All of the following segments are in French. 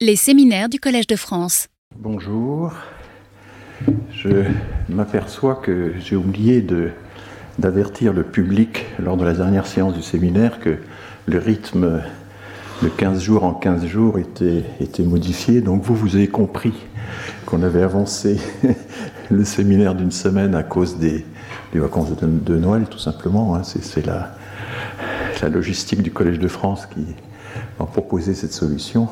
Les séminaires du Collège de France. Bonjour. Je m'aperçois que j'ai oublié d'avertir le public lors de la dernière séance du séminaire que le rythme de 15 jours en 15 jours était, modifié. Donc vous, vous avez compris qu'on avait avancé le séminaire d'une semaine à cause des, vacances de, Noël, tout simplement. Hein. C'est la logistique du Collège de France qui a proposé cette solution.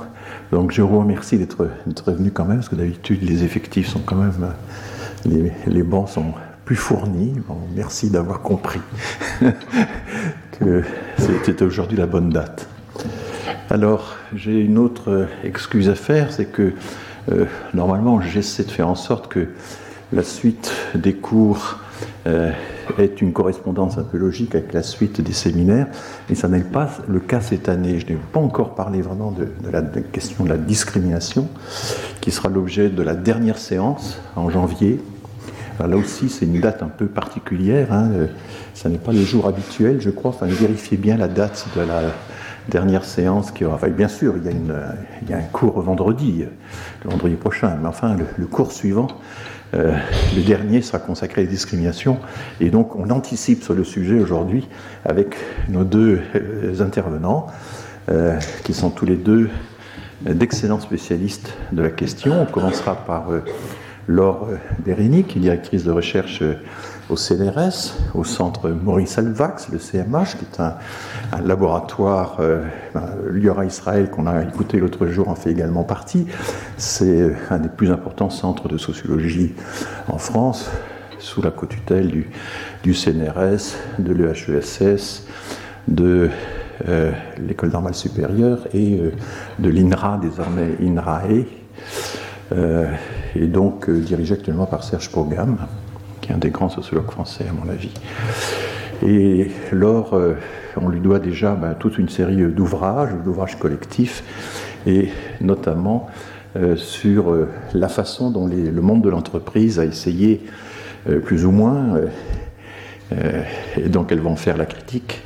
Donc je vous remercie d'être venu quand même, parce que d'habitude les effectifs sont quand même, les, les bancs sont plus fournis. merci d'avoir compris que c'était aujourd'hui la bonne date. Alors j'ai une autre excuse à faire, c'est que euh, normalement j'essaie de faire en sorte que la suite des cours euh, est une correspondance un peu logique avec la suite des séminaires, et ça n'est pas le cas cette année. Je n'ai pas encore parlé vraiment de, la question de la discrimination, qui sera l'objet de la dernière séance en janvier. là aussi, c'est une date un peu particulière. Hein. Ça n'est pas le jour habituel, je crois. Enfin, vérifiez bien la date de la dernière séance qui aura. Enfin, bien sûr, il y, a une, il y a un cours vendredi, le vendredi prochain, mais enfin, le cours suivant euh, le dernier sera consacré à la discrimination. Et donc, on anticipe sur le sujet aujourd'hui avec nos deux euh, intervenants, euh, qui sont tous les deux d'excellents spécialistes de la question. On commencera par Laure Bérini, qui est directrice de recherche au CNRS, au centre Maurice Alvax, le CMH, qui est un, laboratoire, euh, ben, l'IORA Israël qu'on a écouté l'autre jour en fait également partie. C'est un des plus importants centres de sociologie en France, sous la co-tutelle du, du, CNRS, de l'EHESS, de euh, l'École normale supérieure et euh, de l'INRA, désormais INRAE, et donc dirigé actuellement par Serge Pogam qui est un des grands sociologues français à mon avis. Et Laure, euh, on lui doit déjà ben, toute une série d'ouvrages, d'ouvrages collectifs, et notamment euh, sur euh, la façon dont le monde de l'entreprise a essayé, plus ou moins, et donc elles vont faire la critique,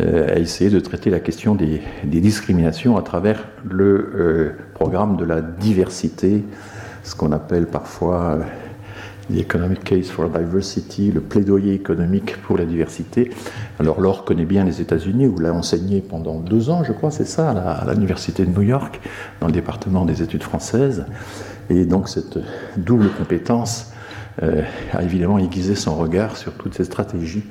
a essayé de traiter la question des, des discriminations à travers le programme de la diversité, ce qu'on appelle parfois The Economic Case for Diversity, le plaidoyer économique pour la diversité. Alors Laure connaît bien les États-Unis, où elle a enseigné pendant deux ans, je crois, c'est ça, à l'Université de New York, dans le département des études françaises. Et donc cette double compétence euh, a évidemment aiguisé son regard sur toutes ces stratégies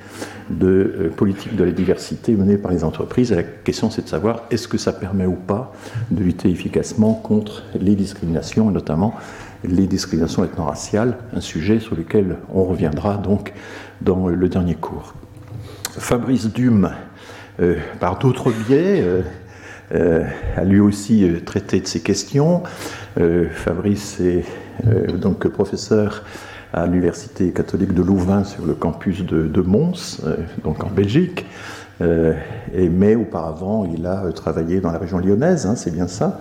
de euh, politique de la diversité menées par les entreprises. Et la question, c'est de savoir est-ce que ça permet ou pas de lutter efficacement contre les discriminations, notamment les discriminations ethno-raciales, un sujet sur lequel on reviendra donc dans le dernier cours. Fabrice Dume, euh, par d'autres biais, euh, euh, a lui aussi traité de ces questions. Fabrice est donc professeur à l'Université catholique de Louvain sur le campus de, Mons, donc en Belgique. mais auparavant, il a travaillé dans la région lyonnaise, hein, c'est bien ça,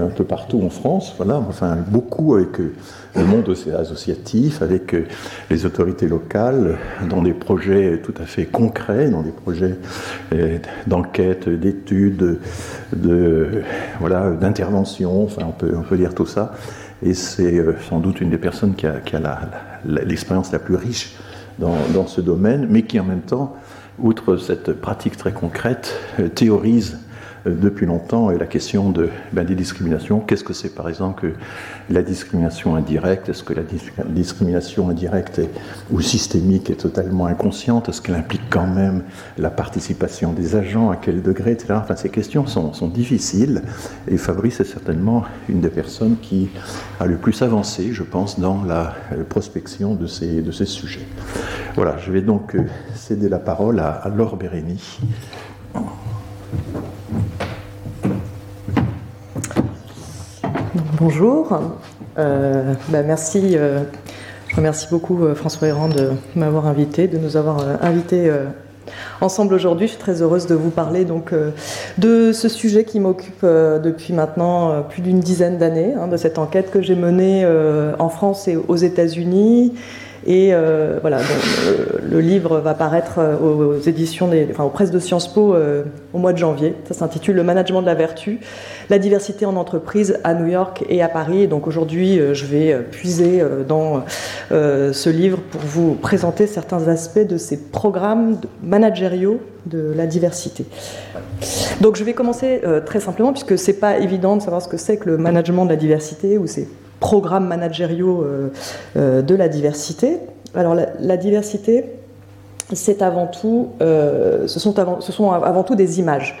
un peu partout en France, voilà, enfin beaucoup avec euh, le monde associatif, avec euh, les autorités locales, dans des projets tout à fait concrets, dans des projets euh, d'enquête, d'études, de, voilà, d'intervention, enfin on peut, on peut dire tout ça. Et c'est sans doute une des personnes qui a, l'expérience la, plus riche dans, ce domaine, mais qui en même temps, outre cette pratique très concrète, théorise depuis longtemps et la question de, ben, des discriminations. Qu'est-ce que c'est par exemple que la discrimination indirecte? Est-ce que la discrimination indirecte ou systémique est totalement inconsciente? Est-ce qu'elle implique quand même la participation des agents? À quel degré. Enfin, ces questions sont, difficiles et Fabrice est certainement une des personnes qui a le plus avancé, je pense, dans la prospection de ces, sujets. Voilà, je vais donc euh, céder la parole à, à Laure Bérény. Bonjour. Euh, bah, merci. Euh, remercie beaucoup euh, François Héran de m'avoir invité, de nous avoir invité ensemble aujourd'hui. Je suis très heureuse de vous parler donc de ce sujet qui m'occupe depuis maintenant plus d'une dizaine d'années, hein, de cette enquête que j'ai menée en France et aux États-Unis Et voilà, le livre va paraître aux, éditions, enfin aux presses de Sciences Po au mois de janvier. Ça s'intitule Le management de la vertu, la diversité en entreprise à New York et à Paris. donc aujourd'hui, je vais puiser dans ce livre pour vous présenter certains aspects de ces programmes managériaux de la diversité. Donc je vais commencer euh, très simplement, puisque c'est pas évident de savoir ce que c'est que le management de la diversité ou ces programmes managériaux euh, euh, de la diversité. Alors la, diversité, c'est avant tout, avant, ce, sont avant, tout des images.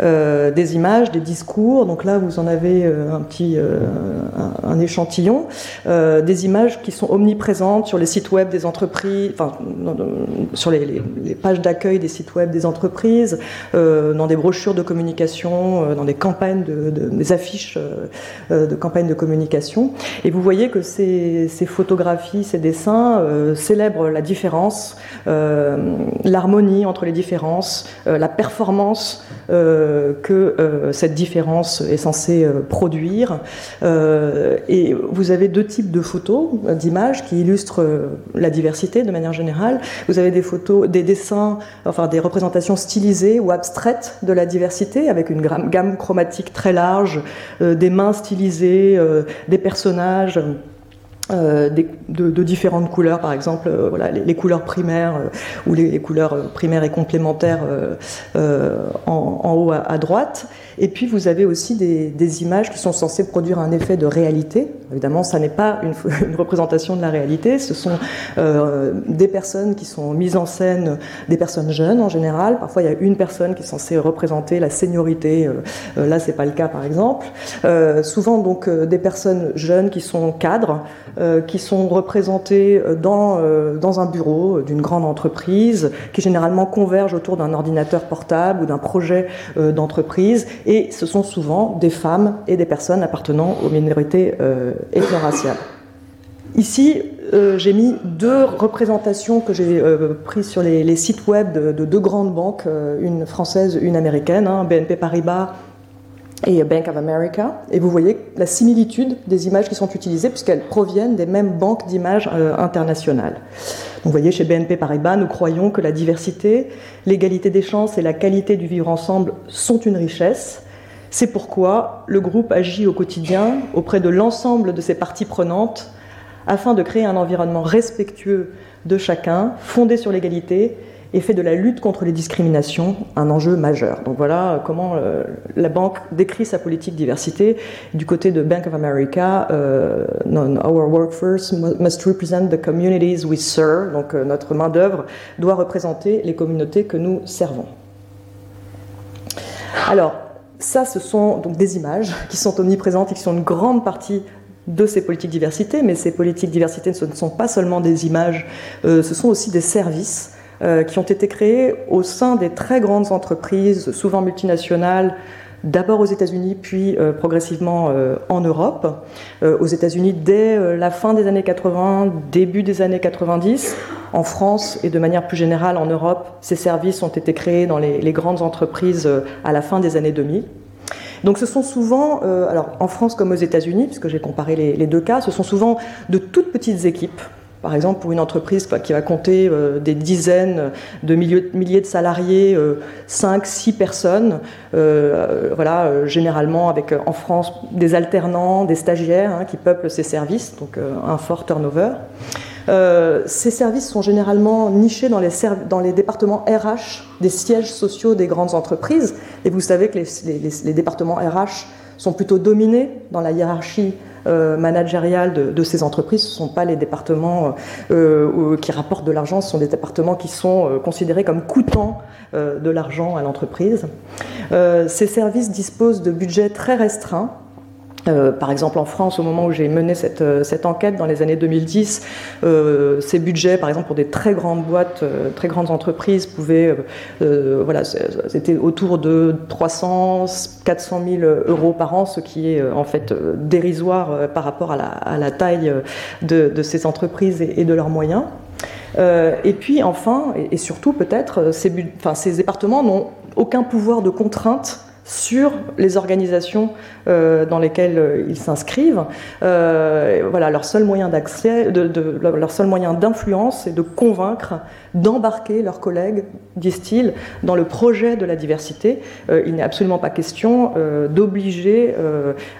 Euh, des images, des discours. Donc là, vous en avez euh, un petit euh, un, échantillon, des images qui sont omniprésentes sur les sites web des entreprises, enfin, sur les, pages d'accueil des sites web des entreprises, dans des brochures de communication, dans des campagnes, de, des affiches de campagnes de communication. Et vous voyez que ces, ces photographies, ces dessins célèbrent la différence, l'harmonie entre les différences, la performance. Euh, que euh, cette différence est censée euh, produire. et vous avez deux types de photos, d'images qui illustrent la diversité de manière générale. Vous avez des photos, des dessins, enfin des représentations stylisées ou abstraites de la diversité avec une gamme chromatique très large, des mains stylisées, des personnages. Euh, de, différentes couleurs, par exemple, euh, voilà, les, couleurs primaires euh, ou les, couleurs primaires et complémentaires en, haut à, droite. Et puis vous avez aussi des, images qui sont censées produire un effet de réalité. Évidemment, ça n'est pas une, représentation de la réalité. Ce sont des personnes qui sont mises en scène, des personnes jeunes en général. Parfois, il y a une personne qui est censée représenter la seniorité. là, c'est pas le cas, par exemple. souvent, donc, des personnes jeunes qui sont cadres. Euh, qui sont représentés euh, dans, euh, dans un bureau d'une grande entreprise, qui généralement convergent autour d'un ordinateur portable ou d'un projet d'entreprise. Et ce sont souvent des femmes et des personnes appartenant aux minorités ethno-raciales. Ici, j'ai mis deux représentations que j'ai prises sur les, sites web de, deux grandes banques, une française, une américaine, hein, BNP Paribas et Bank of America. Et vous voyez la similitude des images qui sont utilisées puisqu'elles proviennent des mêmes banques d'images euh, internationales. Vous voyez, chez BNP Paribas, nous croyons que la diversité, l'égalité des chances et la qualité du vivre ensemble sont une richesse. C'est pourquoi le groupe agit au quotidien auprès de l'ensemble de ses parties prenantes afin de créer un environnement respectueux de chacun, fondé sur l'égalité et fait de la lutte contre les discriminations un enjeu majeur. Donc voilà comment euh, la banque décrit sa politique diversité. Du côté de Bank of America, euh, our workforce must represent the communities we serve. Donc euh, notre main d'œuvre doit représenter les communautés que nous servons. Alors ça, ce sont donc des images qui sont omniprésentes et qui sont une grande partie de ces politiques diversité, mais ces politiques diversité ce ne sont pas seulement des images, ce sont aussi des services euh, qui ont été créés au sein des très grandes entreprises, souvent multinationales, d'abord aux États-Unis, puis euh, progressivement euh, en Europe. aux États-Unis dès la fin des années 80, début des années 90. En France et de manière plus générale en Europe, ces services ont été créés dans les, grandes entreprises à la fin des années 2000. Donc ce sont souvent, alors en France comme aux États-Unis, puisque j'ai comparé les, deux cas, ce sont souvent de toutes petites équipes par exemple, pour une entreprise qui va compter euh, des dizaines de milliers, de salariés, 5, euh, 6 personnes, euh, voilà, généralement avec en France des alternants, des stagiaires hein, qui peuplent ces services, donc un fort turnover. ces services sont généralement nichés dans les, départements RH des sièges sociaux des grandes entreprises. Et vous savez que les départements RH sont plutôt dominés dans la hiérarchie euh, managériales de, ces entreprises. Ce ne sont pas les départements euh, qui rapportent de l'argent, ce sont des départements qui sont euh, considérés comme coûtant de l'argent à l'entreprise. ces services disposent de budgets très restreints euh, par exemple, en France, au moment où j'ai mené cette, euh, enquête dans les années 2010, euh, ces budgets, par exemple, pour des très grandes boîtes, très grandes entreprises, pouvaient, voilà, c'était autour de 300, 400 000 euros par an, ce qui est en fait dérisoire par rapport à la, taille de, ces entreprises et, de leurs moyens. et puis, enfin, et, surtout peut-être, ces départements n'ont aucun pouvoir de contrainte sur les organisations euh, dans lesquelles euh, ils s'inscrivent. Euh, voilà, leur seul moyen d'influence, c'est de convaincre, d'embarquer leurs collègues, disent-ils, dans le projet de la diversité. Il n'est absolument pas question d'obliger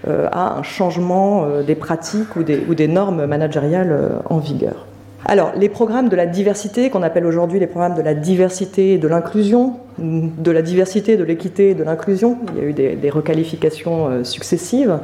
à un changement des pratiques ou des normes managériales en vigueur. Alors, les programmes de la diversité, qu'on appelle aujourd'hui les programmes de la diversité et de l'inclusion, de la diversité, de l'équité et de l'inclusion, il y a eu des, requalifications euh, successives,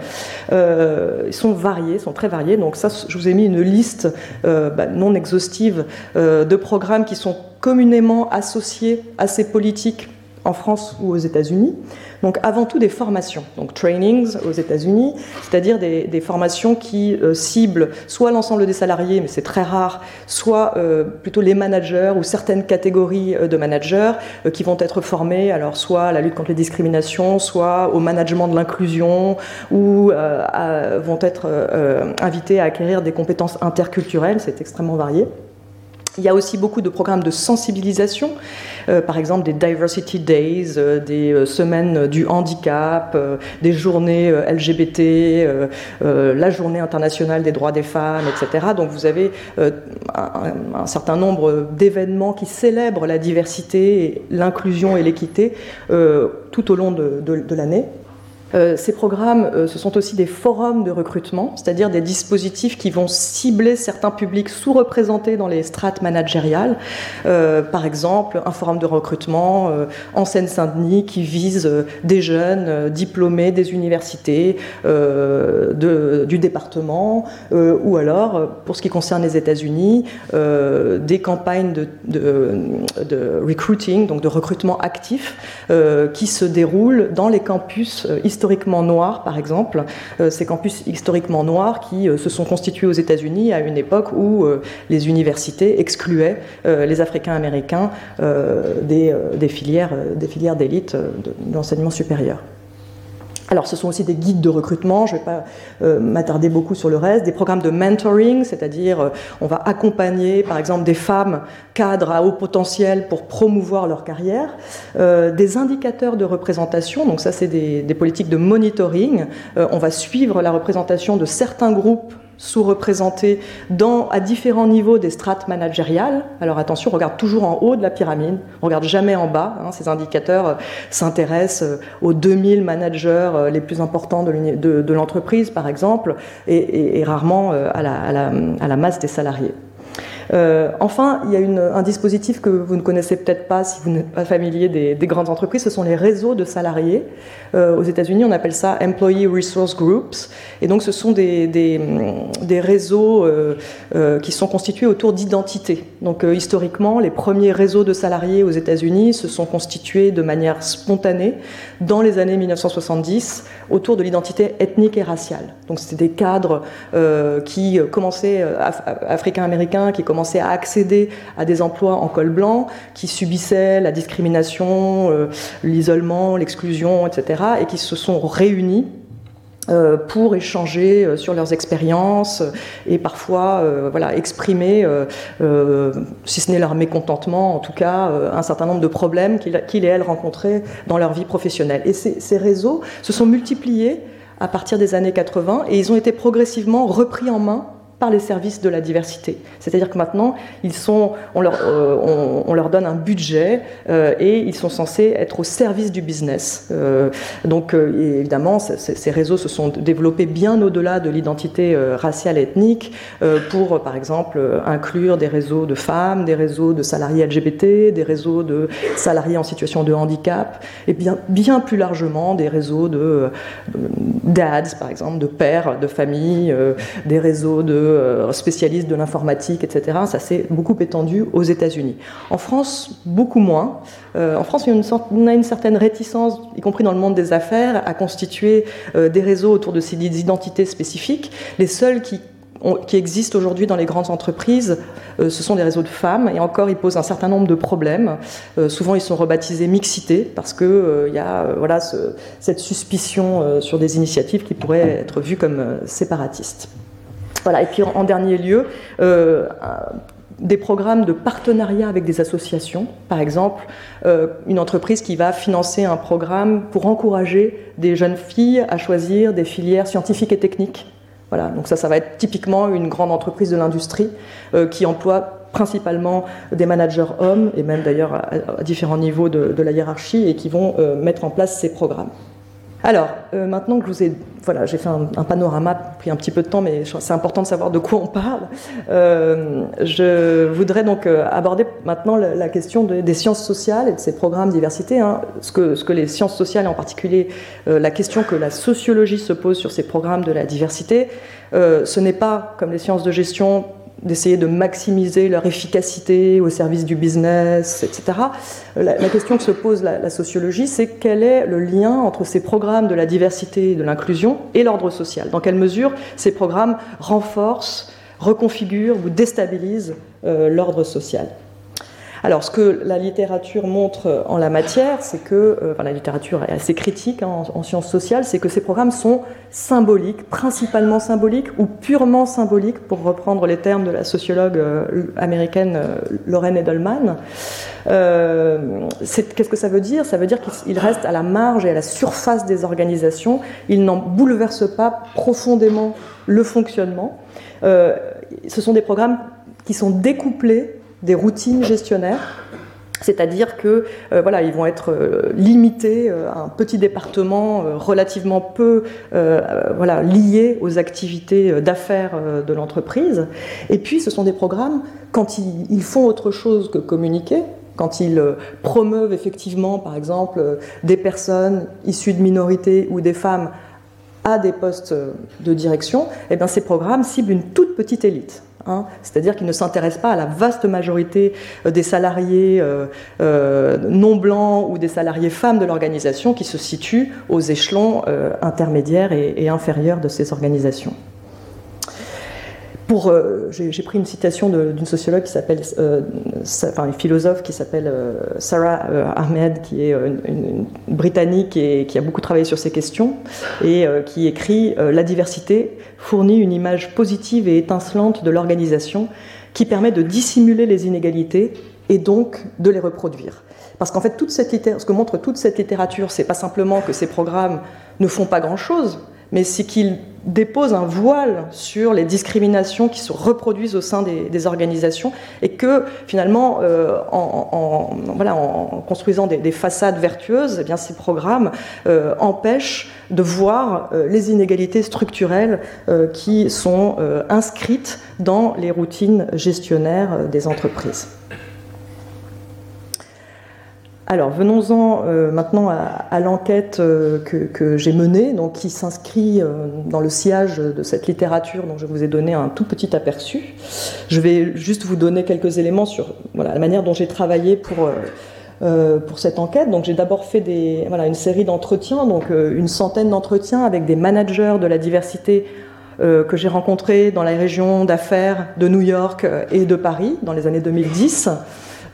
euh, sont variés, sont très variés. Donc ça, je vous ai mis une liste euh, bah, non exhaustive de programmes qui sont communément associés à ces politiques en France ou aux États-Unis. Donc avant tout des formations, donc trainings aux États-Unis, c'est-à-dire des, formations qui euh, ciblent soit l'ensemble des salariés, mais c'est très rare, soit euh, plutôt les managers ou certaines catégories euh, de managers qui vont être formés, alors soit à la lutte contre les discriminations, soit au management de l'inclusion, ou vont être invités à acquérir des compétences interculturelles, c'est extrêmement varié. Il y a aussi beaucoup de programmes de sensibilisation, euh, par exemple des Diversity Days, euh, des euh, semaines du handicap, des journées LGBT, la journée internationale des droits des femmes, etc. Donc vous avez un, certain nombre d'événements qui célèbrent la diversité, l'inclusion et l'équité tout au long de l'année. Euh, ces programmes, euh, ce sont aussi des forums de recrutement, c'est-à-dire des dispositifs qui vont cibler certains publics sous-représentés dans les strates managériales. Euh, par exemple, un forum de recrutement en Seine-Saint-Denis qui vise des jeunes diplômés des universités du département, ou alors, pour ce qui concerne les États-Unis, des campagnes de, de, de, recruiting, donc de recrutement actif, qui se déroulent dans les campus historiques historiquement noirs, par exemple, euh, ces campus historiquement noirs qui euh, se sont constitués aux États-Unis à une époque où euh, les universités excluaient les Africains-Américains des, des, filières des filières d'élite de, de l'enseignement supérieur. Alors, ce sont aussi des guides de recrutement, je ne vais pas euh, m'attarder beaucoup sur le reste, des programmes de mentoring, c'est-à-dire euh, on va accompagner par exemple des femmes cadres à haut potentiel pour promouvoir leur carrière, euh, des indicateurs de représentation, donc ça c'est des, politiques de monitoring, on va suivre la représentation de certains groupes sous-représentés dans, à différents niveaux des strates managériales. Alors attention, on regarde toujours en haut de la pyramide, on regarde jamais en bas. Hein, ces indicateurs euh, s'intéressent euh, aux 2000 managers euh, les plus importants de, l'entreprise, par exemple, et, rarement à la masse des salariés. Euh, enfin, il y a un dispositif que vous ne connaissez peut-être pas si vous n'êtes pas familier des, des, grandes entreprises, ce sont les réseaux de salariés. Euh, aux États-Unis, on appelle ça Employee Resource Groups. Et donc, ce sont des, des, réseaux euh qui sont constitués autour d'identités. Donc, euh, historiquement, les premiers réseaux de salariés aux États-Unis se sont constitués de manière spontanée dans les années 1970 autour de l'identité ethnique et raciale. Donc, c'était des cadres euh, qui commençaient, af africains-américains, qui commençaient à accéder à des emplois en col blanc, qui subissaient la discrimination, euh, l'isolement, l'exclusion, etc., et qui se sont réunis euh, pour échanger euh, sur leurs expériences et parfois euh, voilà, exprimer, euh, si ce n'est leur mécontentement, en tout cas un certain nombre de problèmes qu'ils qu et elles rencontraient dans leur vie professionnelle. Et ces réseaux se sont multipliés à partir des années 80 et ils ont été progressivement repris en main par les services de la diversité. C'est-à-dire que maintenant, ils sont, on, leur, euh, donne un budget euh, et ils sont censés être au service du business. Euh, donc, évidemment, ces réseaux se sont développés bien au-delà de l'identité raciale et ethnique pour, par exemple, inclure des réseaux de femmes, des réseaux de salariés LGBT, des réseaux de salariés en situation de handicap et bien, bien plus largement des réseaux de dads, par exemple, de pères de famille, des réseaux de euh, spécialistes de l'informatique, etc. Ça s'est beaucoup étendu aux États-Unis. En France, beaucoup moins. Euh, en France, on a une certaine réticence, y compris dans le monde des affaires, à constituer euh, des réseaux autour de ces identités spécifiques. Les seuls qui existent aujourd'hui dans les grandes entreprises, ce sont des réseaux de femmes, et encore, ils posent un certain nombre de problèmes. Souvent, ils sont rebaptisés mixité, parce qu'il y a cette suspicion sur des initiatives qui pourraient être vues comme séparatistes. Et puis en, dernier lieu, euh, des programmes de partenariat avec des associations. Par exemple, euh, une entreprise qui va financer un programme pour encourager des jeunes filles à choisir des filières scientifiques et techniques. Voilà, donc ça, ça va être typiquement une grande entreprise de l'industrie euh, qui emploie principalement des managers hommes, et même d'ailleurs à, différents niveaux de, la hiérarchie, et qui vont mettre en place ces programmes. Alors, euh, maintenant que je vous ai, voilà, j'ai fait un, panorama, pris un petit peu de temps, mais c'est important de savoir de quoi on parle. Euh, je voudrais donc aborder maintenant la, question des sciences sociales et de ces programmes diversité. Hein. ce, que, ce, que, les sciences sociales, et en particulier la question que la sociologie se pose sur ces programmes de la diversité, ce n'est pas comme les sciences de gestion d'essayer de maximiser leur efficacité au service du business, etc. La, question que se pose la, sociologie, c'est quel est le lien entre ces programmes de la diversité et de l'inclusion et l'ordre social? Dans quelle mesure ces programmes renforcent, reconfigurent ou déstabilisent euh, l'ordre social? Alors, ce que la littérature montre en la matière, c'est que, euh, la littérature est assez critique hein, en, sciences sociales, c'est que ces programmes sont symboliques, principalement symboliques ou purement symboliques, pour reprendre les termes de la sociologue euh, américaine euh, Lorraine Edelman. Qu'est-ce que ça veut dire? Ça veut dire qu'ils restent à la marge et à la surface des organisations, ils n'en bouleversent pas profondément le fonctionnement. ce sont des programmes qui sont découplés des routines gestionnaires. C'est-à-dire que euh, voilà, ils vont être euh, limités euh, à un petit département relativement peu voilà, lié aux activités d'affaires de l'entreprise. Et puis, ce sont des programmes quand ils, font autre chose que communiquer, quand ils promeuvent effectivement, par exemple, des personnes issues de minorités ou des femmes à des postes de direction, eh bien ces programmes ciblent une toute petite élite. Hein. C'est-à-dire qu'ils ne s'intéressent pas à la vaste majorité euh, des salariés euh, euh, non blancs ou des salariés femmes de l'organisation qui se situent aux échelons intermédiaires et inférieurs de ces organisations. Pour, euh, j'ai pris une citation d'une sociologue qui s'appelle, euh, enfin une philosophe qui s'appelle euh, Sarah Ahmed, qui est une, britannique et qui a beaucoup travaillé sur ces questions et qui écrit La diversité fournit une image positive et étincelante de l'organisation qui permet de dissimuler les inégalités et donc de les reproduire. Parce qu'en fait, ce que montre toute cette littérature, c'est pas simplement que ces programmes ne font pas grand-chose, mais c'est qu'ils déposent un voile sur les discriminations qui se reproduisent au sein des, organisations et que finalement, euh, en, construisant des, façades vertueuses, eh ces programmes euh, empêchent de voir euh, les inégalités structurelles qui sont inscrites dans les routines gestionnaires des entreprises. Alors venons-en euh, maintenant à, l'enquête euh, que, j'ai menée, donc qui s'inscrit euh, dans le sillage de cette littérature dont je vous ai donné un tout petit aperçu. Je vais juste vous donner quelques éléments sur la manière dont j'ai travaillé pour, pour cette enquête. Donc j'ai d'abord fait des, voilà, une série d'entretiens, donc une centaine d'entretiens avec des managers de la diversité que j'ai rencontrés dans la région d'affaires de New York et de Paris dans les années 2010.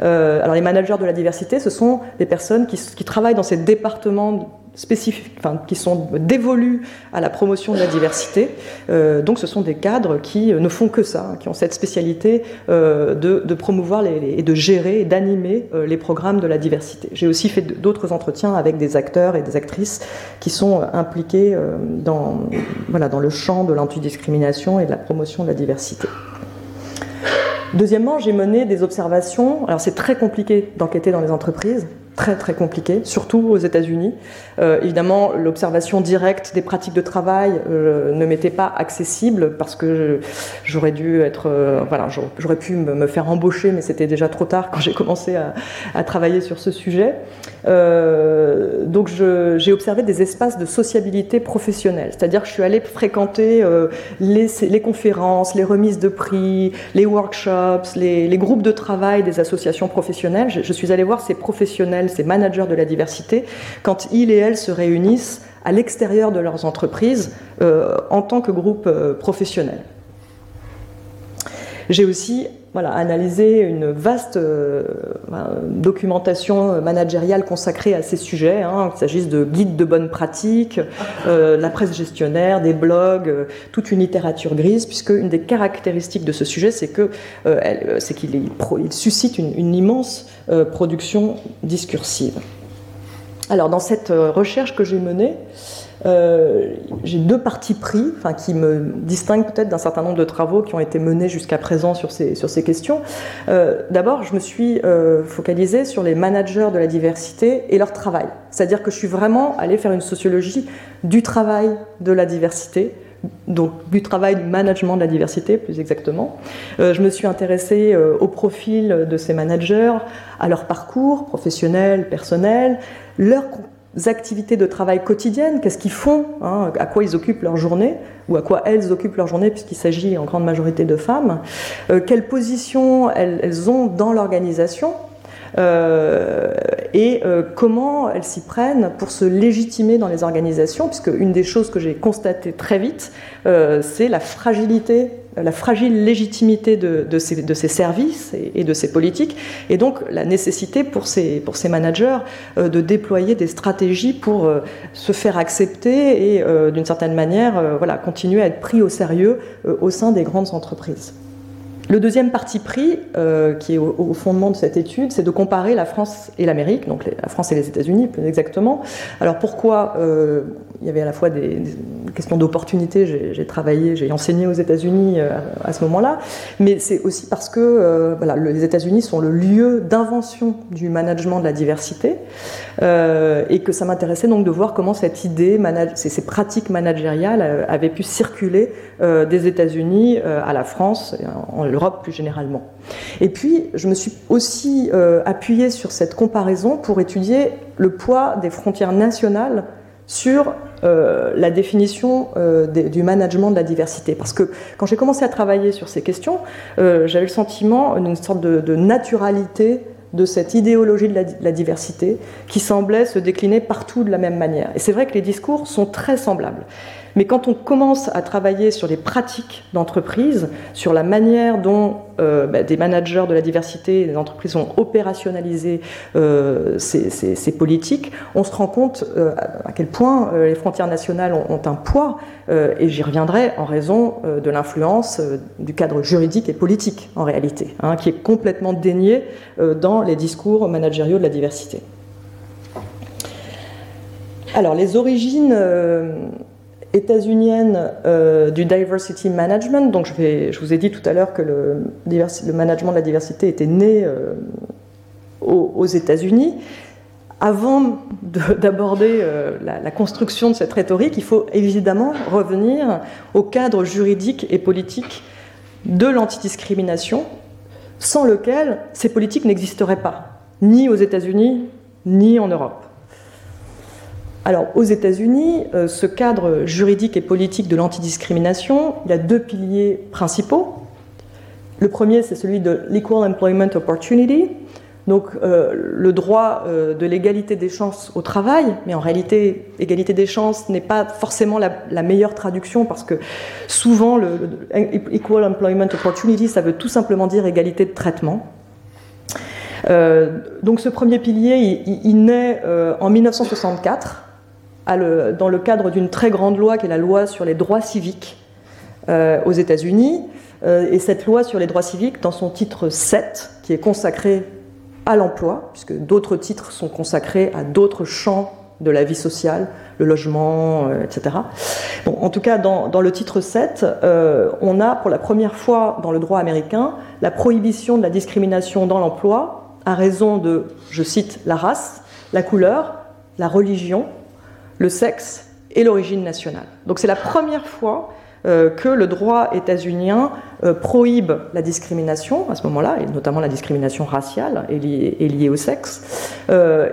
Euh, alors les managers de la diversité, ce sont des personnes qui, travaillent dans ces départements spécifiques, enfin, qui sont dévolus à la promotion de la diversité. Euh, donc ce sont des cadres qui ne font que ça, qui ont cette spécialité euh, de, promouvoir et de gérer et d'animer les programmes de la diversité. J'ai aussi fait d'autres entretiens avec des acteurs et des actrices qui sont impliqués dans, voilà, dans le champ de l'antidiscrimination et de la promotion de la diversité. Deuxièmement, j'ai mené des observations. Alors c'est très compliqué d'enquêter dans les entreprises, très très compliqué, surtout aux États-Unis. Euh, évidemment, l'observation directe des pratiques de travail euh, ne m'était pas accessible parce que j'aurais dû être, euh, voilà, j'aurais pu me, faire embaucher, mais c'était déjà trop tard quand j'ai commencé à, travailler sur ce sujet. Donc j'ai observé des espaces de sociabilité professionnelle, c'est-à-dire que je suis allée fréquenter les, conférences, les remises de prix, les workshops, les, groupes de travail des associations professionnelles. Je, suis allée voir ces professionnels, ces managers de la diversité, quand ils et elles se réunissent à l'extérieur de leurs entreprises euh, en tant que groupe euh, professionnel. J'ai aussi voilà, analysé une vaste euh, documentation managériale consacrée à ces sujets, hein, qu'il s'agisse de guides de bonnes pratiques, euh, la presse gestionnaire, des blogs, euh, toute une littérature grise, puisque une des caractéristiques de ce sujet, c'est que c'est qu'il il suscite une immense production discursive. Alors, dans cette recherche que j'ai menée, euh, j'ai deux parties pris, enfin, qui me distinguent peut-être d'un certain nombre de travaux qui ont été menés jusqu'à présent sur ces, questions. Euh, d'abord, je me suis euh, focalisée sur les managers de la diversité et leur travail. C'est-à-dire que je suis vraiment allée faire une sociologie du travail de la diversité, donc du travail du management de la diversité plus exactement. je me suis intéressée au profil de ces managers, à leur parcours professionnel, personnel, leur activités de travail quotidiennes, qu'est-ce qu'ils font, hein, à quoi ils occupent leur journée, ou à quoi elles occupent leur journée, puisqu'il s'agit en grande majorité de femmes, euh, quelle position elles, ont dans l'organisation, et euh, comment elles s'y prennent pour se légitimer dans les organisations, puisque une des choses que j'ai constatées très vite, c'est la fragilité la fragile légitimité de, ces, services et, de ces politiques, et donc la nécessité pour ces, pour ces managers euh, de déployer des stratégies pour euh, se faire accepter et euh, d'une certaine manière voilà, continuer à être pris au sérieux au sein des grandes entreprises. Le deuxième parti pris, euh, qui est au, fondement de cette étude, c'est de comparer la France et l'Amérique, donc la France et les États-Unis plus exactement. Alors pourquoi euh, Il y avait à la fois des, questions d'opportunité, j'ai travaillé, j'ai enseigné aux États-Unis euh, à ce moment-là, mais c'est aussi parce que les États-Unis sont le lieu d'invention du management de la diversité, et que ça m'intéressait donc de voir comment cette idée, ces, pratiques managériales avaient pu circuler des États-Unis à la France, en plus généralement. Et puis, je me suis aussi euh, appuyée sur cette comparaison pour étudier le poids des frontières nationales sur euh, la définition euh, du management de la diversité. Parce que quand j'ai commencé à travailler sur ces questions, j'avais le sentiment d'une sorte de, naturalité de cette idéologie de la, diversité qui semblait se décliner partout de la même manière. Et c'est vrai que les discours sont très semblables. Mais quand on commence à travailler sur les pratiques d'entreprise, sur la manière dont euh, bah, des managers de la diversité et des entreprises ont opérationnalisé euh, ces, politiques, on se rend compte euh, à quel point les frontières nationales ont, un poids, et j'y reviendrai en raison de l'influence du cadre juridique et politique en réalité, hein, qui est complètement dénié dans les discours managériaux de la diversité. Alors, les origines états-unienne euh, du diversity management. Donc, je, vous ai dit tout à l'heure que le, management de la diversité était né euh, aux, États-Unis. Avant d'aborder euh, la, la, construction de cette rhétorique, il faut évidemment revenir au cadre juridique et politique de l'antidiscrimination, sans lequel ces politiques n'existeraient pas, ni aux États-Unis, ni en Europe. Alors, aux États-Unis, euh, ce cadre juridique et politique de l'antidiscrimination, il a deux piliers principaux. Le premier, c'est celui de l'Equal Employment Opportunity, donc euh, le droit euh, de l'égalité des chances au travail, mais en réalité, égalité des chances n'est pas forcément la, meilleure traduction parce que souvent, le, Equal Employment Opportunity, ça veut tout simplement dire égalité de traitement. donc ce premier pilier, il naît en 1964 dans le cadre d'une très grande loi qui est la loi sur les droits civiques euh, aux États-Unis. Euh, et cette loi sur les droits civiques, dans son titre 7, qui est consacré à l'emploi, puisque d'autres titres sont consacrés à d'autres champs de la vie sociale, le logement, euh, etc. En tout cas, dans le titre 7, on a pour la première fois dans le droit américain la prohibition de la discrimination dans l'emploi à raison de, je cite, la race, la couleur, la religion, le sexe et l'origine nationale. Donc c'est la première fois euh, que le droit états-unien euh, prohibe la discrimination à ce moment-là, et notamment la discrimination raciale est liée, au sexe, euh,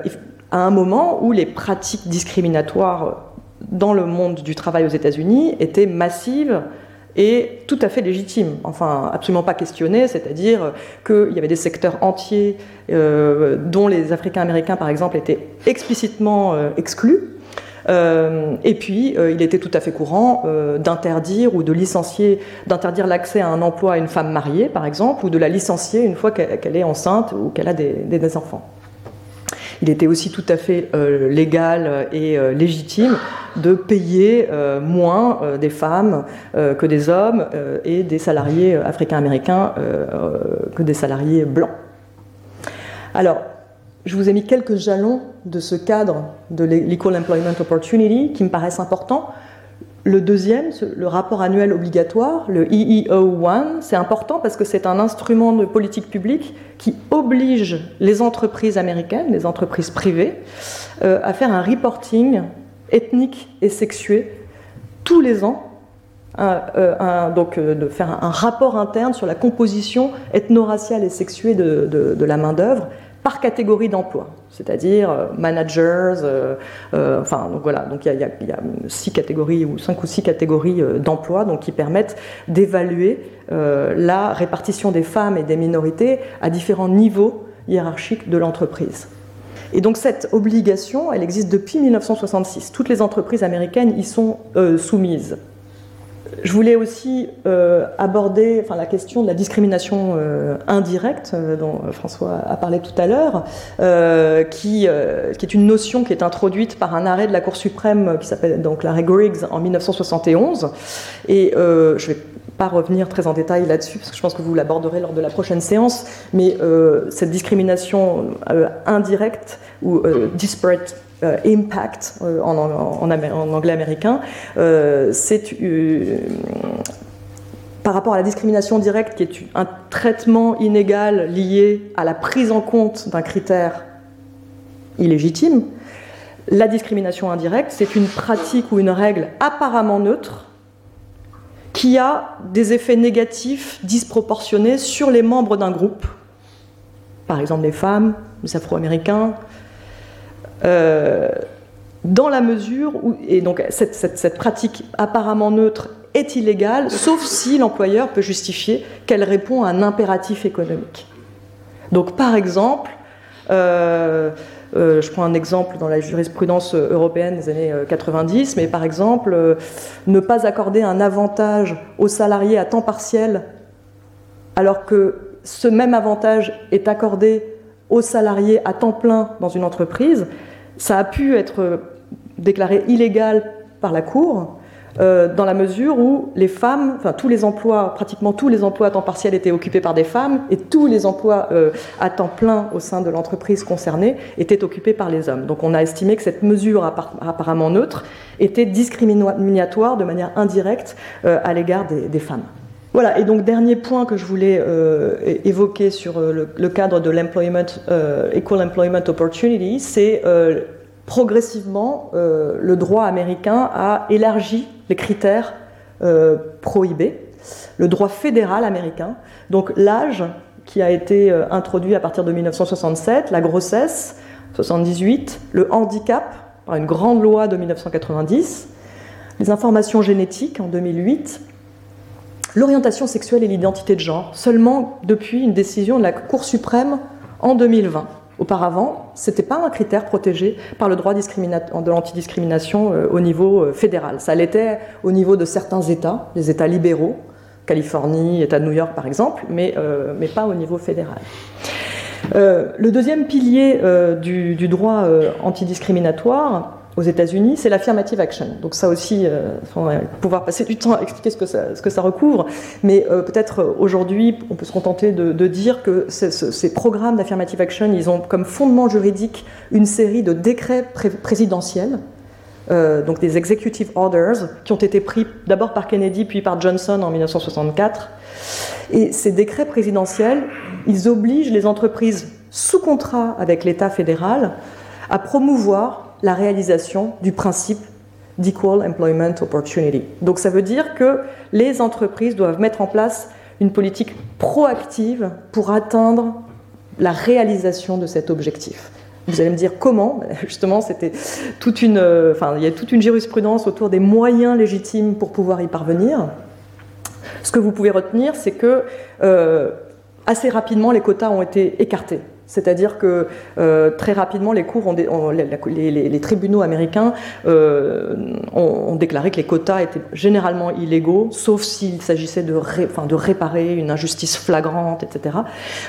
à un moment où les pratiques discriminatoires dans le monde du travail aux États-Unis étaient massives et tout à fait légitimes, enfin absolument pas questionnées, c'est-à-dire qu'il y avait des secteurs entiers dont les Africains américains par exemple étaient explicitement exclus et puis, il était tout à fait courant d'interdire ou de licencier, d'interdire l'accès à un emploi à une femme mariée, par exemple, ou de la licencier une fois qu'elle est enceinte ou qu'elle a des enfants. Il était aussi tout à fait euh, légal et euh, légitime de payer euh, moins des femmes que des hommes et des salariés africains-américains que des salariés blancs. Alors, je vous ai mis quelques jalons de ce cadre de l'Equal Employment Opportunity qui me paraissent importants. Le deuxième, le rapport annuel obligatoire, le EEO1, c'est important parce que c'est un instrument de politique publique qui oblige les entreprises américaines, les entreprises privées, euh, à faire un reporting ethnique et sexué tous les ans euh, donc euh, de faire un, rapport interne sur la composition ethno-raciale et sexuée de la main-d'œuvre par catégorie d'emploi, c'est-à-dire euh, managers, euh, euh, enfin donc voilà, donc il y, a six catégories ou cinq ou six catégories d'emplois donc qui permettent d'évaluer la répartition des femmes et des minorités à différents niveaux hiérarchiques de l'entreprise. Et donc cette obligation, elle existe depuis 1966. Toutes les entreprises américaines y sont soumises. Je voulais aussi euh, aborder enfin, la question de la discrimination euh, indirecte, euh, dont François a parlé tout à l'heure, qui, est une notion qui est introduite par un arrêt de la Cour suprême qui s'appelle donc l'arrêt Griggs en 1971. Et je vais pas revenir très en détail là-dessus, parce que je pense que vous l'aborderez lors de la prochaine séance, mais cette discrimination indirecte ou disparate euh, impact euh, en, anglais américain, euh, c'est par rapport à la discrimination directe qui est un traitement inégal lié à la prise en compte d'un critère illégitime, la discrimination indirecte, c'est une pratique ou une règle apparemment neutre qui a des effets négatifs disproportionnés sur les membres d'un groupe, par exemple les femmes, les afro-américains, euh, dans la mesure où, et donc cette, pratique apparemment neutre est illégale, sauf si l'employeur peut justifier qu'elle répond à un impératif économique. Donc par exemple, euh, euh, je prends un exemple dans la jurisprudence européenne des années 90, mais par exemple, ne pas accorder un avantage aux salariés à temps partiel alors que ce même avantage est accordé aux salariés à temps plein dans une entreprise, ça a pu être déclaré illégal par la Cour euh, dans la mesure où les femmes, enfin tous les emplois, pratiquement tous les emplois à temps partiel étaient occupés par des femmes et tous les emplois euh, à temps plein au sein de l'entreprise concernée étaient occupés par les hommes. Donc on a estimé que cette mesure apparemment neutre était discriminatoire de manière indirecte euh, à l'égard des, femmes. Voilà, et donc dernier point que je voulais évoquer sur le, cadre de l'employment, Equal Employment Opportunity, c'est progressivement, euh, le droit américain a élargi les critères euh, prohibés. Le droit fédéral américain, donc l'âge qui a été euh, introduit à partir de 1967, la grossesse, 78, le handicap, par une grande loi de 1990, les informations génétiques en 2008, l'orientation sexuelle et l'identité de genre, seulement depuis une décision de la Cour suprême en 2020. Auparavant, ce n'était pas un critère protégé par le droit de l'antidiscrimination euh, au niveau euh, fédéral. Ça l'était au niveau de certains États, les États libéraux, Californie, État de New York par exemple, mais, euh, mais pas au niveau fédéral. le deuxième pilier du, du, droit antidiscriminatoire, aux États-Unis, c'est l'affirmative action. Donc ça aussi, euh, pouvoir passer du temps à expliquer ce que ça, ce que ça recouvre, mais euh, peut-être euh, aujourd'hui, on peut se contenter de, dire que ces programmes d'affirmative action, ils ont comme fondement juridique une série de décrets présidentiels, donc des executive orders, qui ont été pris d'abord par Kennedy puis par Johnson en 1964. Et ces décrets présidentiels, ils obligent les entreprises sous contrat avec l'État fédéral à promouvoir la réalisation du principe d'Equal Employment Opportunity. Donc ça veut dire que les entreprises doivent mettre en place une politique proactive pour atteindre la réalisation de cet objectif. Vous allez me dire comment? Justement, c'était toute une, enfin, il y a toute une jurisprudence autour des moyens légitimes pour pouvoir y parvenir. Ce que vous pouvez retenir, c'est que euh, assez rapidement, les quotas ont été écartés C'est-à-dire que euh, très rapidement, les, cours les, tribunaux américains euh, ont, déclaré que les quotas étaient généralement illégaux, sauf s'il s'agissait de, de, réparer une injustice flagrante, etc.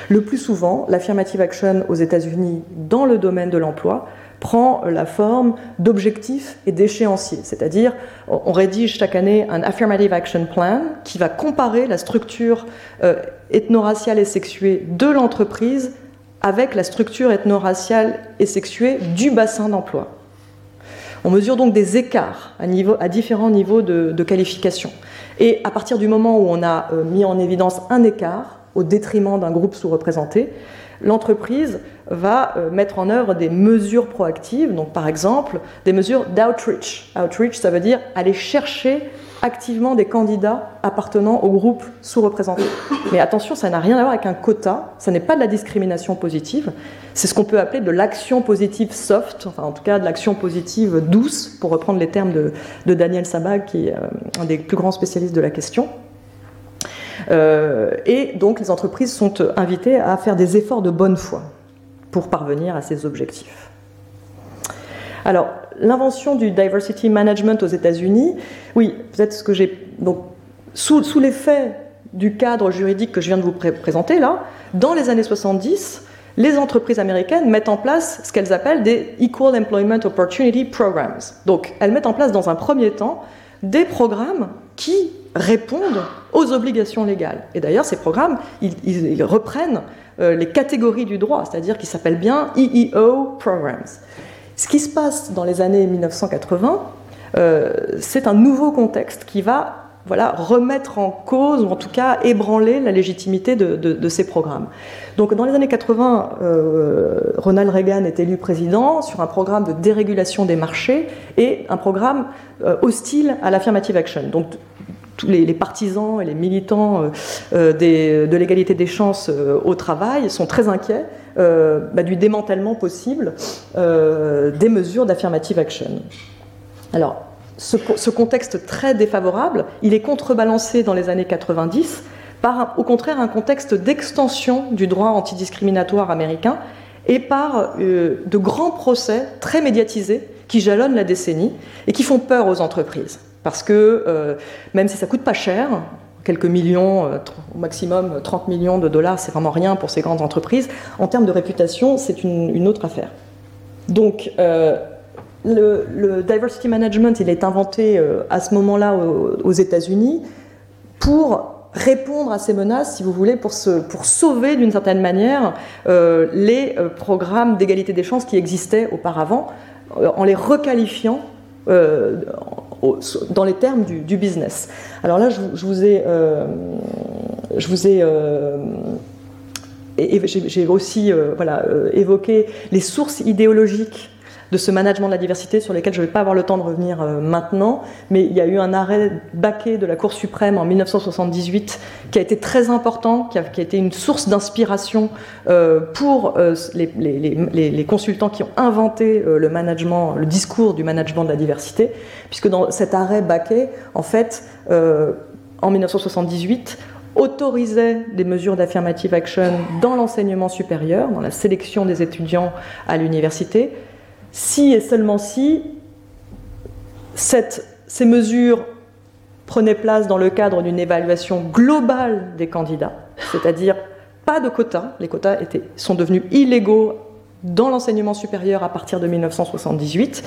Le plus souvent, l'affirmative action aux États-Unis dans le domaine de l'emploi prend la forme d'objectifs et d'échéanciers. C'est-à-dire, on rédige chaque année un Affirmative Action Plan qui va comparer la structure euh, ethno-raciale et sexuée de l'entreprise avec la structure ethno-raciale et sexuée du bassin d'emploi. On mesure donc des écarts à, différents niveaux de, qualification. Et à partir du moment où on a euh, mis en évidence un écart au détriment d'un groupe sous-représenté, l'entreprise va euh, mettre en œuvre des mesures proactives, donc par exemple des mesures d'outreach. Outreach, ça veut dire aller chercher activement des candidats appartenant au groupe sous-représenté. Mais attention, ça n'a rien à voir avec un quota, ça n'est pas de la discrimination positive, c'est ce qu'on peut appeler de l'action positive soft, enfin en tout cas de l'action positive douce, pour reprendre les termes de, Daniel Sabag, qui est euh, un des plus grands spécialistes de la question. Euh, et donc les entreprises sont invitées à faire des efforts de bonne foi pour parvenir à ces objectifs. Alors, l'invention du diversity management aux États-Unis, oui, peut-être ce que j'ai. Donc, sous, sous l'effet du cadre juridique que je viens de vous présenter là, dans les années 70, les entreprises américaines mettent en place ce qu'elles appellent des Equal Employment Opportunity Programs. Donc, elles mettent en place dans un premier temps des programmes qui répondent aux obligations légales. Et d'ailleurs, ces programmes, ils, reprennent euh, les catégories du droit, c'est-à-dire qu'ils s'appellent bien EEO Programs. Ce qui se passe dans les années 1980, euh, c'est un nouveau contexte qui va voilà, remettre en cause, ou en tout cas ébranler la légitimité de, ces programmes. Donc dans les années 80, euh, Ronald Reagan est élu président sur un programme de dérégulation des marchés et un programme euh, hostile à l'affirmative action. Donc tous les, partisans et les militants de l'égalité des chances au travail sont très inquiets bah, du démantèlement possible euh, des mesures d'affirmative action. Alors, ce, contexte très défavorable, il est contrebalancé dans les années 90 par, au contraire, un contexte d'extension du droit antidiscriminatoire américain et par euh, de grands procès très médiatisés qui jalonnent la décennie et qui font peur aux entreprises. Parce que même si ça coûte pas cher, quelques millions, euh, au maximum 30 millions de dollars, c'est vraiment rien pour ces grandes entreprises. En termes de réputation, c'est une, autre affaire. Donc, euh, le, diversity management, il est inventé euh, à ce moment-là aux, États-Unis pour répondre à ces menaces, si vous voulez, pour, pour sauver d'une certaine manière les programmes d'égalité des chances qui existaient auparavant, en les requalifiant dans les termes du, business. Alors là, je, vous ai, je vous ai euh, euh, j'ai aussi euh, voilà, évoqué les sources idéologiques de ce management de la diversité sur lesquels je ne vais pas avoir le temps de revenir maintenant, mais il y a eu un arrêt baquet de la Cour suprême en 1978 qui a été très important, qui a, été une source d'inspiration euh, pour euh, les, consultants qui ont inventé euh, le management, le discours du management de la diversité, puisque dans cet arrêt baquet, en fait, en 1978, autorisait des mesures d'affirmative action dans l'enseignement supérieur, dans la sélection des étudiants à l'université, si et seulement si ces mesures prenaient place dans le cadre d'une évaluation globale des candidats, c'est-à-dire pas de quotas, les quotas sont devenus illégaux dans l'enseignement supérieur à partir de 1978.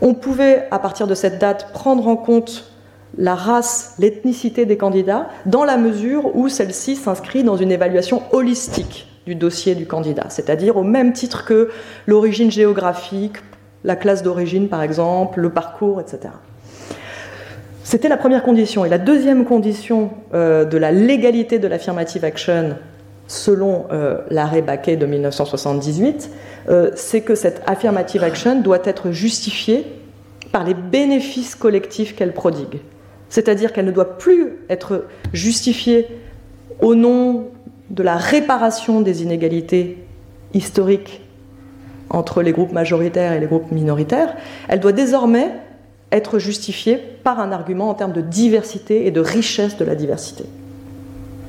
On pouvait, à partir de cette date, prendre en compte la race, l'ethnicité des candidats, dans la mesure où celle-ci s'inscrit dans une évaluation holistique du dossier du candidat, c'est-à-dire au même titre que l'origine géographique, la classe d'origine par exemple, le parcours, etc. C'était la première condition. Et la deuxième condition euh, de la légalité de l'affirmative action, selon euh, l'arrêt Baquet de 1978, euh, c'est que cette affirmative action doit être justifiée par les bénéfices collectifs qu'elle prodigue. C'est-à-dire qu'elle ne doit plus être justifiée au nom de la réparation des inégalités historiques entre les groupes majoritaires et les groupes minoritaires, elle doit désormais être justifiée par un argument en termes de diversité et de richesse de la diversité.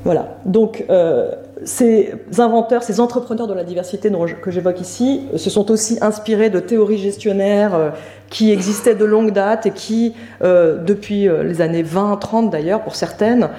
Voilà. Donc, euh, ces inventeurs, ces entrepreneurs de la diversité que j'évoque ici, se sont aussi inspirés de théories gestionnaires qui existaient de longue date et qui, depuis les années 20-30 d'ailleurs, pour certaines,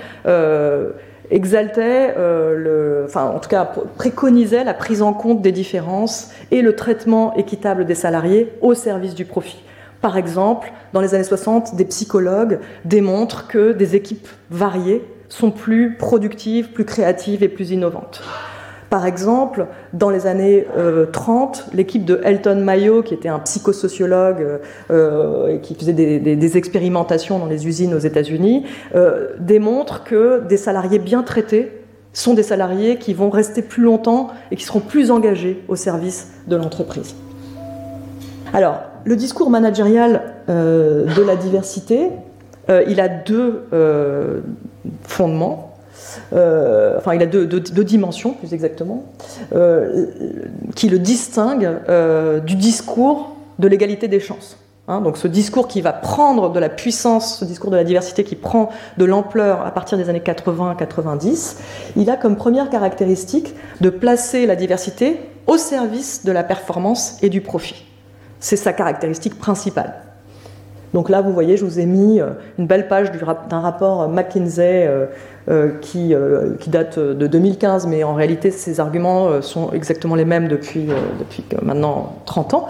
exaltait, euh, le, enfin en tout cas préconisait la prise en compte des différences et le traitement équitable des salariés au service du profit. Par exemple, dans les années 60, des psychologues démontrent que des équipes variées sont plus productives, plus créatives et plus innovantes. Par exemple, dans les années 30, euh, l'équipe de Elton Mayo, qui était un psychosociologue euh, et qui faisait des, expérimentations dans les usines aux États-Unis, euh, démontre que des salariés bien traités sont des salariés qui vont rester plus longtemps et qui seront plus engagés au service de l'entreprise. Alors, le discours managérial de la diversité, il a deux fondements. Euh, enfin il a deux, dimensions plus exactement, euh, qui le distinguent euh, du discours de l'égalité des chances. Hein. donc ce discours qui va prendre de la puissance, ce discours de la diversité qui prend de l'ampleur à partir des années 80-90, il a comme première caractéristique de placer la diversité au service de la performance et du profit. C'est sa caractéristique principale. Donc là, vous voyez, je vous ai mis une belle page d'un rapport McKinsey euh, qui, euh, qui, date de 2015, mais en réalité, ces arguments euh, sont exactement les mêmes depuis, depuis maintenant 30 ans.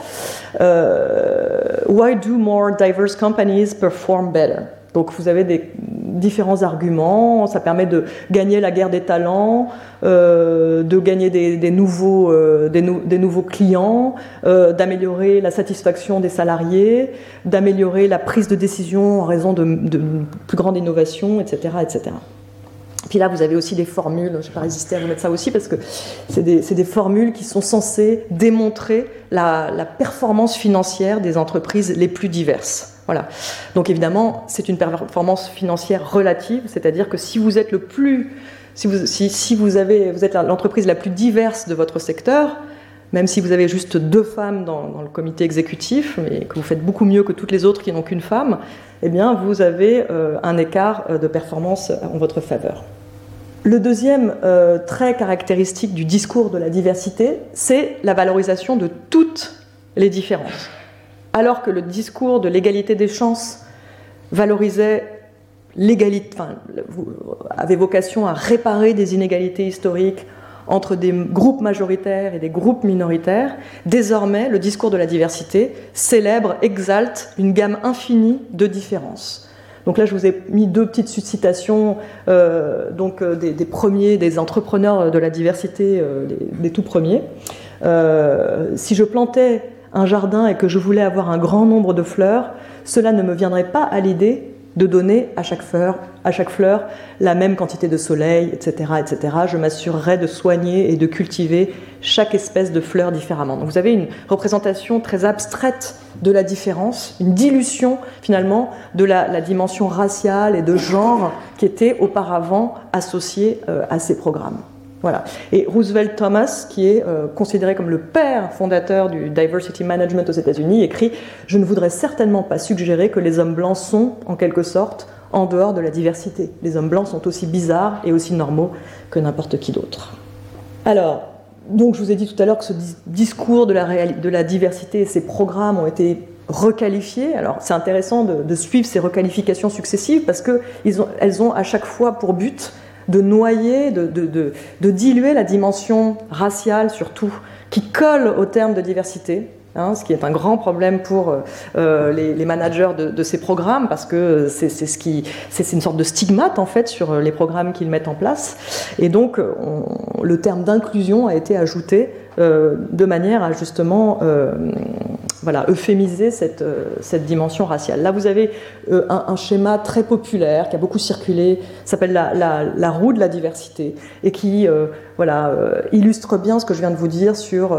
why do more diverse companies perform better? Donc vous avez différents arguments, ça permet de gagner la guerre des talents, de gagner des, nouveaux, des, nouveaux, clients, d'améliorer la satisfaction des salariés, d'améliorer la prise de décision en raison de, de plus grande innovation, etc. etc. Puis là, vous avez aussi des formules, je ne vais pas résister à vous mettre ça aussi, parce que c'est des, formules qui sont censées démontrer la, performance financière des entreprises les plus diverses. Donc évidemment, c'est une performance financière relative, c'est-à-dire que si vous êtes le plus, si vous êtes l'entreprise la plus diverse de votre secteur, même si vous avez juste deux femmes dans, le comité exécutif, mais que vous faites beaucoup mieux que toutes les autres qui n'ont qu'une femme, eh bien, vous avez euh, un écart euh, de performance en votre faveur. Le deuxième euh, trait caractéristique du discours de la diversité, c'est la valorisation de toutes les différences. Alors que le discours de l'égalité des chances valorisait l'égalité, avait vocation à réparer des inégalités historiques entre des groupes majoritaires et des groupes minoritaires, désormais le discours de la diversité célèbre, exalte une gamme infinie de différences. Donc là, je vous ai mis deux petites citations euh, donc, euh, des, premiers, des entrepreneurs de la diversité, euh, des, tout premiers. si je plantais un jardin et que je voulais avoir un grand nombre de fleurs, cela ne me viendrait pas à l'idée de donner à chaque fleur, à chaque fleur la même quantité de soleil, etc. etc. Je m'assurerai de soigner et de cultiver chaque espèce de fleur différemment. Donc vous avez une représentation très abstraite de la différence, une dilution finalement de la, dimension raciale et de genre qui était auparavant associée euh, à ces programmes. Voilà. Et Roosevelt Thomas, qui est euh, considéré comme le père fondateur du diversity management aux États-Unis, écrit Je ne voudrais certainement pas suggérer que les hommes blancs sont, en quelque sorte, en dehors de la diversité. Les hommes blancs sont aussi bizarres et aussi normaux que n'importe qui d'autre. Alors, donc je vous ai dit tout à l'heure que ce discours de la, diversité et ces programmes ont été requalifiés. Alors c'est intéressant de, suivre ces requalifications successives parce qu'elles ont à chaque fois pour but de noyer, de, de, diluer la dimension raciale surtout, qui colle au terme de diversité, hein, ce qui est un grand problème pour euh, euh, les, managers de, ces programmes, parce que c'est ce qui, c'est une sorte de stigmate en fait sur les programmes qu'ils mettent en place. Et donc, le terme d'inclusion a été ajouté euh, de manière à justement voilà, euphémiser cette, euh, cette, dimension raciale. Là, vous avez euh, un, schéma très populaire qui a beaucoup circulé, s'appelle la, la, roue de la diversité, et qui euh, voilà, illustre bien ce que je viens de vous dire sur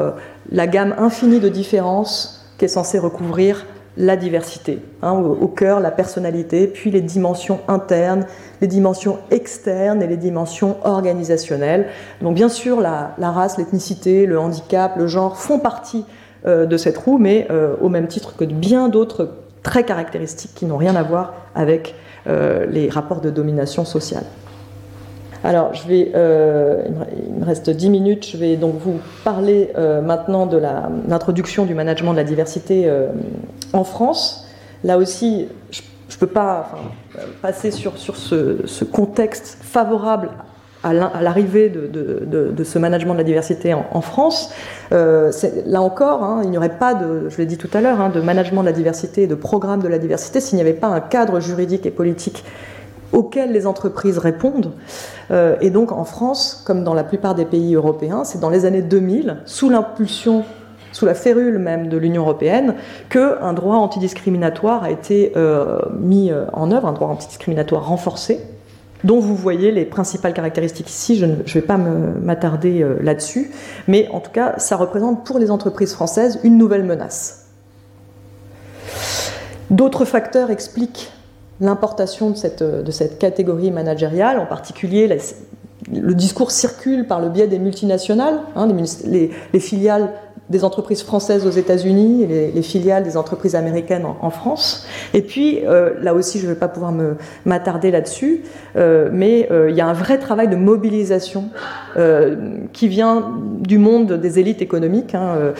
la gamme infinie de différences qui est censée recouvrir la diversité, hein, au, cœur la personnalité, puis les dimensions internes, les dimensions externes et les dimensions organisationnelles. Donc bien sûr, la, la race, l'ethnicité, le handicap, le genre font partie de cette roue, mais euh, au même titre que bien d'autres traits caractéristiques qui n'ont rien à voir avec euh, les rapports de domination sociale. Alors, je vais, euh, il me reste 10 minutes. Je vais donc vous parler euh, maintenant de l'introduction du management de la diversité euh, en France. Là aussi, je ne peux pas passer sur, sur ce, contexte favorable à l'arrivée de, ce management de la diversité en, France. là encore, hein, il n'y aurait pas je l'ai dit tout à l'heure, hein, de management de la diversité et de programme de la diversité s'il n'y avait pas un cadre juridique et politique auxquels les entreprises répondent. Euh, et donc en France, comme dans la plupart des pays européens, c'est dans les années 2000, sous l'impulsion, sous la férule même de l'Union européenne, qu'un droit antidiscriminatoire a été euh, mis euh, en œuvre, un droit antidiscriminatoire renforcé, dont vous voyez les principales caractéristiques ici. Je ne vais pas m'attarder là-dessus, mais en tout cas, ça représente pour les entreprises françaises une nouvelle menace. D'autres facteurs expliquent l'importation de cette, cette catégorie managériale, en particulier le discours circule par le biais des multinationales, hein, les, filiales des entreprises françaises aux États-Unis et les, filiales des entreprises américaines en, France. Et puis, euh, là aussi, je ne vais pas pouvoir m'attarder là-dessus, euh, mais euh, il y a un vrai travail de mobilisation qui vient du monde des élites économiques, hein,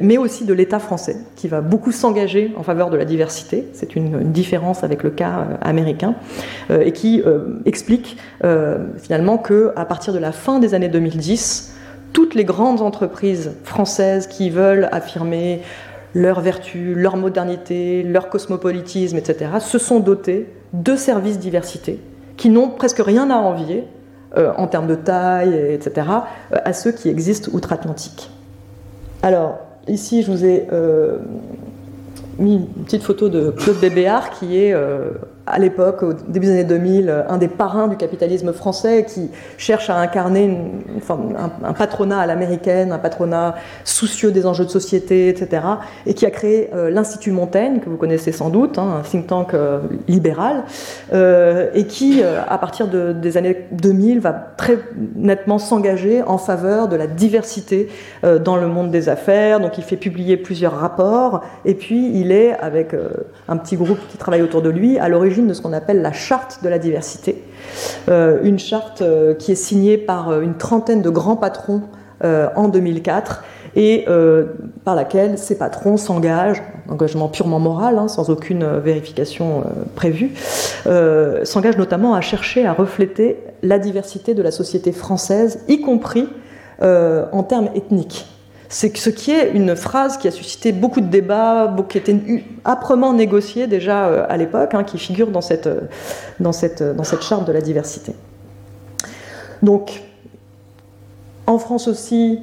mais aussi de l'État français, qui va beaucoup s'engager en faveur de la diversité. C'est une, une, différence avec le cas américain, et qui explique finalement qu'à partir de la fin des années 2010, toutes les grandes entreprises françaises qui veulent affirmer leur vertu, leur modernité, leur cosmopolitisme, etc., se sont dotées de services diversité qui n'ont presque rien à envier euh, en termes de taille, etc., euh, à ceux qui existent outre-Atlantique. Alors, ici, je vous ai euh, mis une petite photo de Claude Bébéard, qui est à l'époque, au début des années 2000, un des parrains du capitalisme français qui cherche à incarner un, patronat à l'américaine, un patronat soucieux des enjeux de société, etc., et qui a créé euh, l'Institut Montaigne, que vous connaissez sans doute, hein, un think tank euh, libéral, euh, et qui, à partir des années 2000, va très nettement s'engager en faveur de la diversité dans le monde des affaires. Donc il fait publier plusieurs rapports, et puis il est, avec un petit groupe qui travaille autour de lui, à l'origine de ce qu'on appelle la charte de la diversité. Euh, une charte euh, qui est signée par euh, une trentaine de grands patrons en 2004 et par laquelle ces patrons s'engagent, engagement purement moral, hein, sans aucune vérification prévue, s'engagent notamment à chercher à refléter la diversité de la société française, y compris en termes ethniques c'est ce qui est une phrase qui a suscité beaucoup de débats, qui était âprement négociée déjà euh, à l'époque, hein, qui figure dans cette, euh, euh, dans cette charte de la diversité. Donc, en France aussi,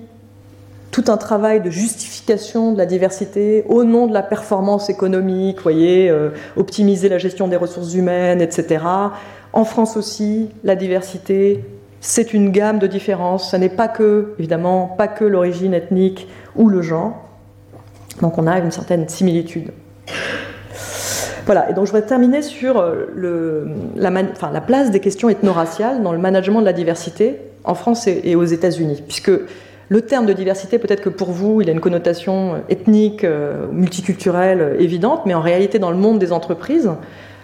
tout un travail de justification de la diversité au nom de la performance économique, voyez, optimiser la gestion des ressources humaines, etc. En France aussi, la diversité c'est une gamme de différences. Ce n'est pas que, évidemment, pas que l'origine ethnique ou le genre. Donc on a une certaine similitude. Voilà, et donc je vais terminer sur euh, la, place des questions ethno-raciales dans le management de la diversité en France et, aux États-Unis, puisque le terme de diversité, peut-être que pour vous, il a une connotation euh, ethnique, euh, multiculturelle évidente, mais en réalité, dans le monde des entreprises,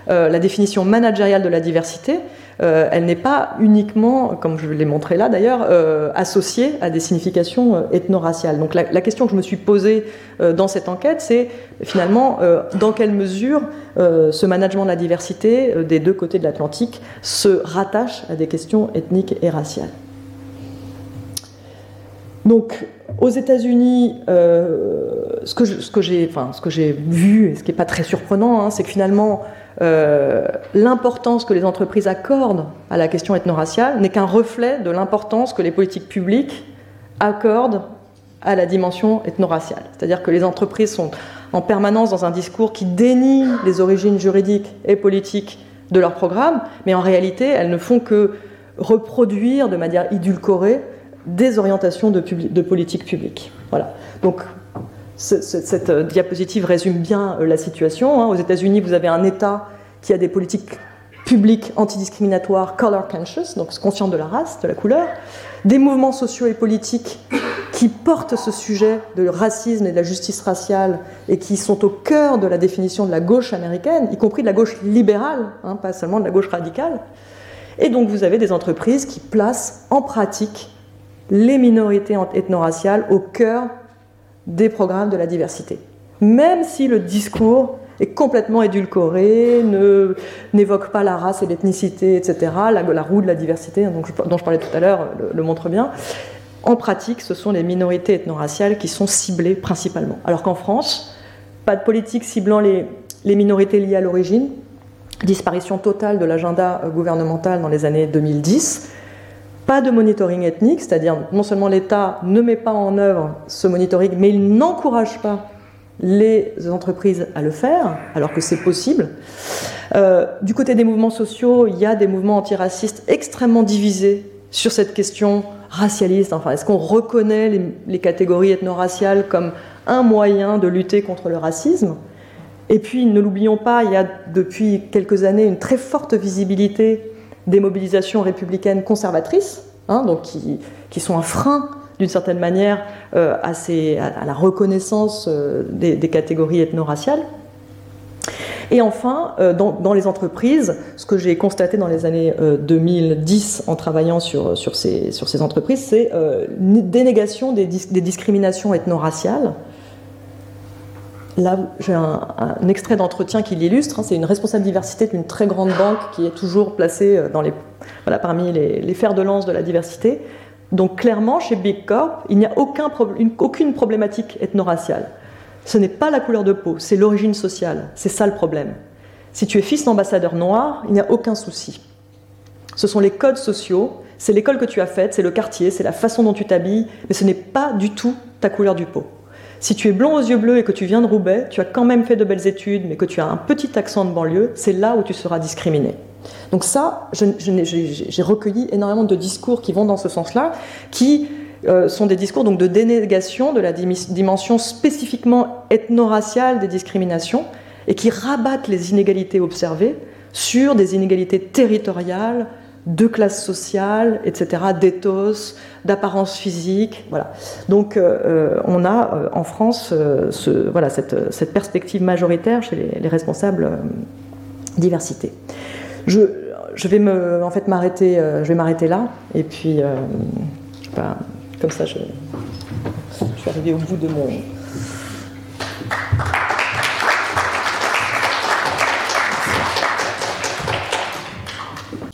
la définition managériale de la diversité, euh, elle n'est pas uniquement, comme je l'ai montré là d'ailleurs, euh, associée à des significations euh, ethno-raciales. Donc la, question que je me suis posée dans cette enquête, c'est finalement dans quelle mesure ce management de la diversité des deux côtés de l'Atlantique se rattache à des questions ethniques et raciales. Donc, aux États-Unis, ce que j'ai vu, et ce qui n'est pas très surprenant, hein, c'est que finalement, euh, l'importance que les entreprises accordent à la question ethno-raciale n'est qu'un reflet de l'importance que les politiques publiques accordent à la dimension ethno-raciale. C'est-à-dire que les entreprises sont en permanence dans un discours qui dénie les origines juridiques et politiques de leur programme, mais en réalité, elles ne font que reproduire de manière édulcorée des orientations de, de politique publique. Voilà. Donc, cette euh, diapositive résume bien euh, la situation. Hein. Aux États-Unis, vous avez un État qui a des politiques publiques antidiscriminatoires color conscious, donc conscient de la race, de la couleur, des mouvements sociaux et politiques qui portent ce sujet de racisme et de la justice raciale et qui sont au cœur de la définition de la gauche américaine, y compris de la gauche libérale, hein, pas seulement de la gauche radicale. Et donc vous avez des entreprises qui placent en pratique les minorités ethno-raciales au cœur des programmes de la diversité. Même si le discours est complètement édulcoré, n'évoque pas la race et l'ethnicité, etc. La, roue de la diversité, hein, dont je parlais tout à l'heure, le, montre bien. En pratique, ce sont les minorités ethno-raciales qui sont ciblées principalement. Alors qu'en France, pas de politique ciblant les, les minorités liées à l'origine, disparition totale de l'agenda gouvernemental dans les années 2010, pas de monitoring ethnique, c'est-à-dire non seulement l'État ne met pas en œuvre ce monitoring, mais il n'encourage pas les entreprises à le faire, alors que c'est possible. Euh, du côté des mouvements sociaux, il y a des mouvements antiracistes extrêmement divisés sur cette question racialiste. Enfin, est-ce qu'on reconnaît les, les catégories ethno-raciales comme un moyen de lutter contre le racisme? Et puis, ne l'oublions pas, il y a depuis quelques années une très forte visibilité des mobilisations républicaines conservatrices, hein, donc qui, sont un frein d'une certaine manière euh, à, la reconnaissance euh, des, catégories ethno-raciales. Et enfin, euh, dans, les entreprises, ce que j'ai constaté dans les années 2010 en travaillant sur, sur ces entreprises, c'est une dénégation des, des discriminations ethno-raciales Là, j'ai un, extrait d'entretien qui l'illustre. Hein. c'est une responsable diversité d'une très grande banque qui est toujours placée euh, dans les, parmi les, fers de lance de la diversité. Donc clairement, chez Big Corp, il n'y a aucun, aucune problématique ethno-raciale. Ce n'est pas la couleur de peau, c'est l'origine sociale. C'est ça le problème. Si tu es fils d'ambassadeur noir, il n'y a aucun souci. Ce sont les codes sociaux, c'est l'école que tu as faite, c'est le quartier, c'est la façon dont tu t'habilles, mais ce n'est pas du tout ta couleur du peau. Si tu es blond aux yeux bleus et que tu viens de Roubaix, tu as quand même fait de belles études, mais que tu as un petit accent de banlieue, c'est là où tu seras discriminé. Donc ça, j'ai recueilli énormément de discours qui vont dans ce sens-là, qui euh, sont des discours de dénégation de la dimension spécifiquement ethno-raciale des discriminations et qui rabattent les inégalités observées sur des inégalités territoriales, de classe sociale, etc., d'éthos, d'apparence physique. Voilà. Donc euh, euh, on a euh, en France ce, voilà, cette, perspective majoritaire chez les, responsables diversité. Je, vais me, en fait m'arrêter, je vais m'arrêter là, et puis comme ça je suis arrivée au bout de mon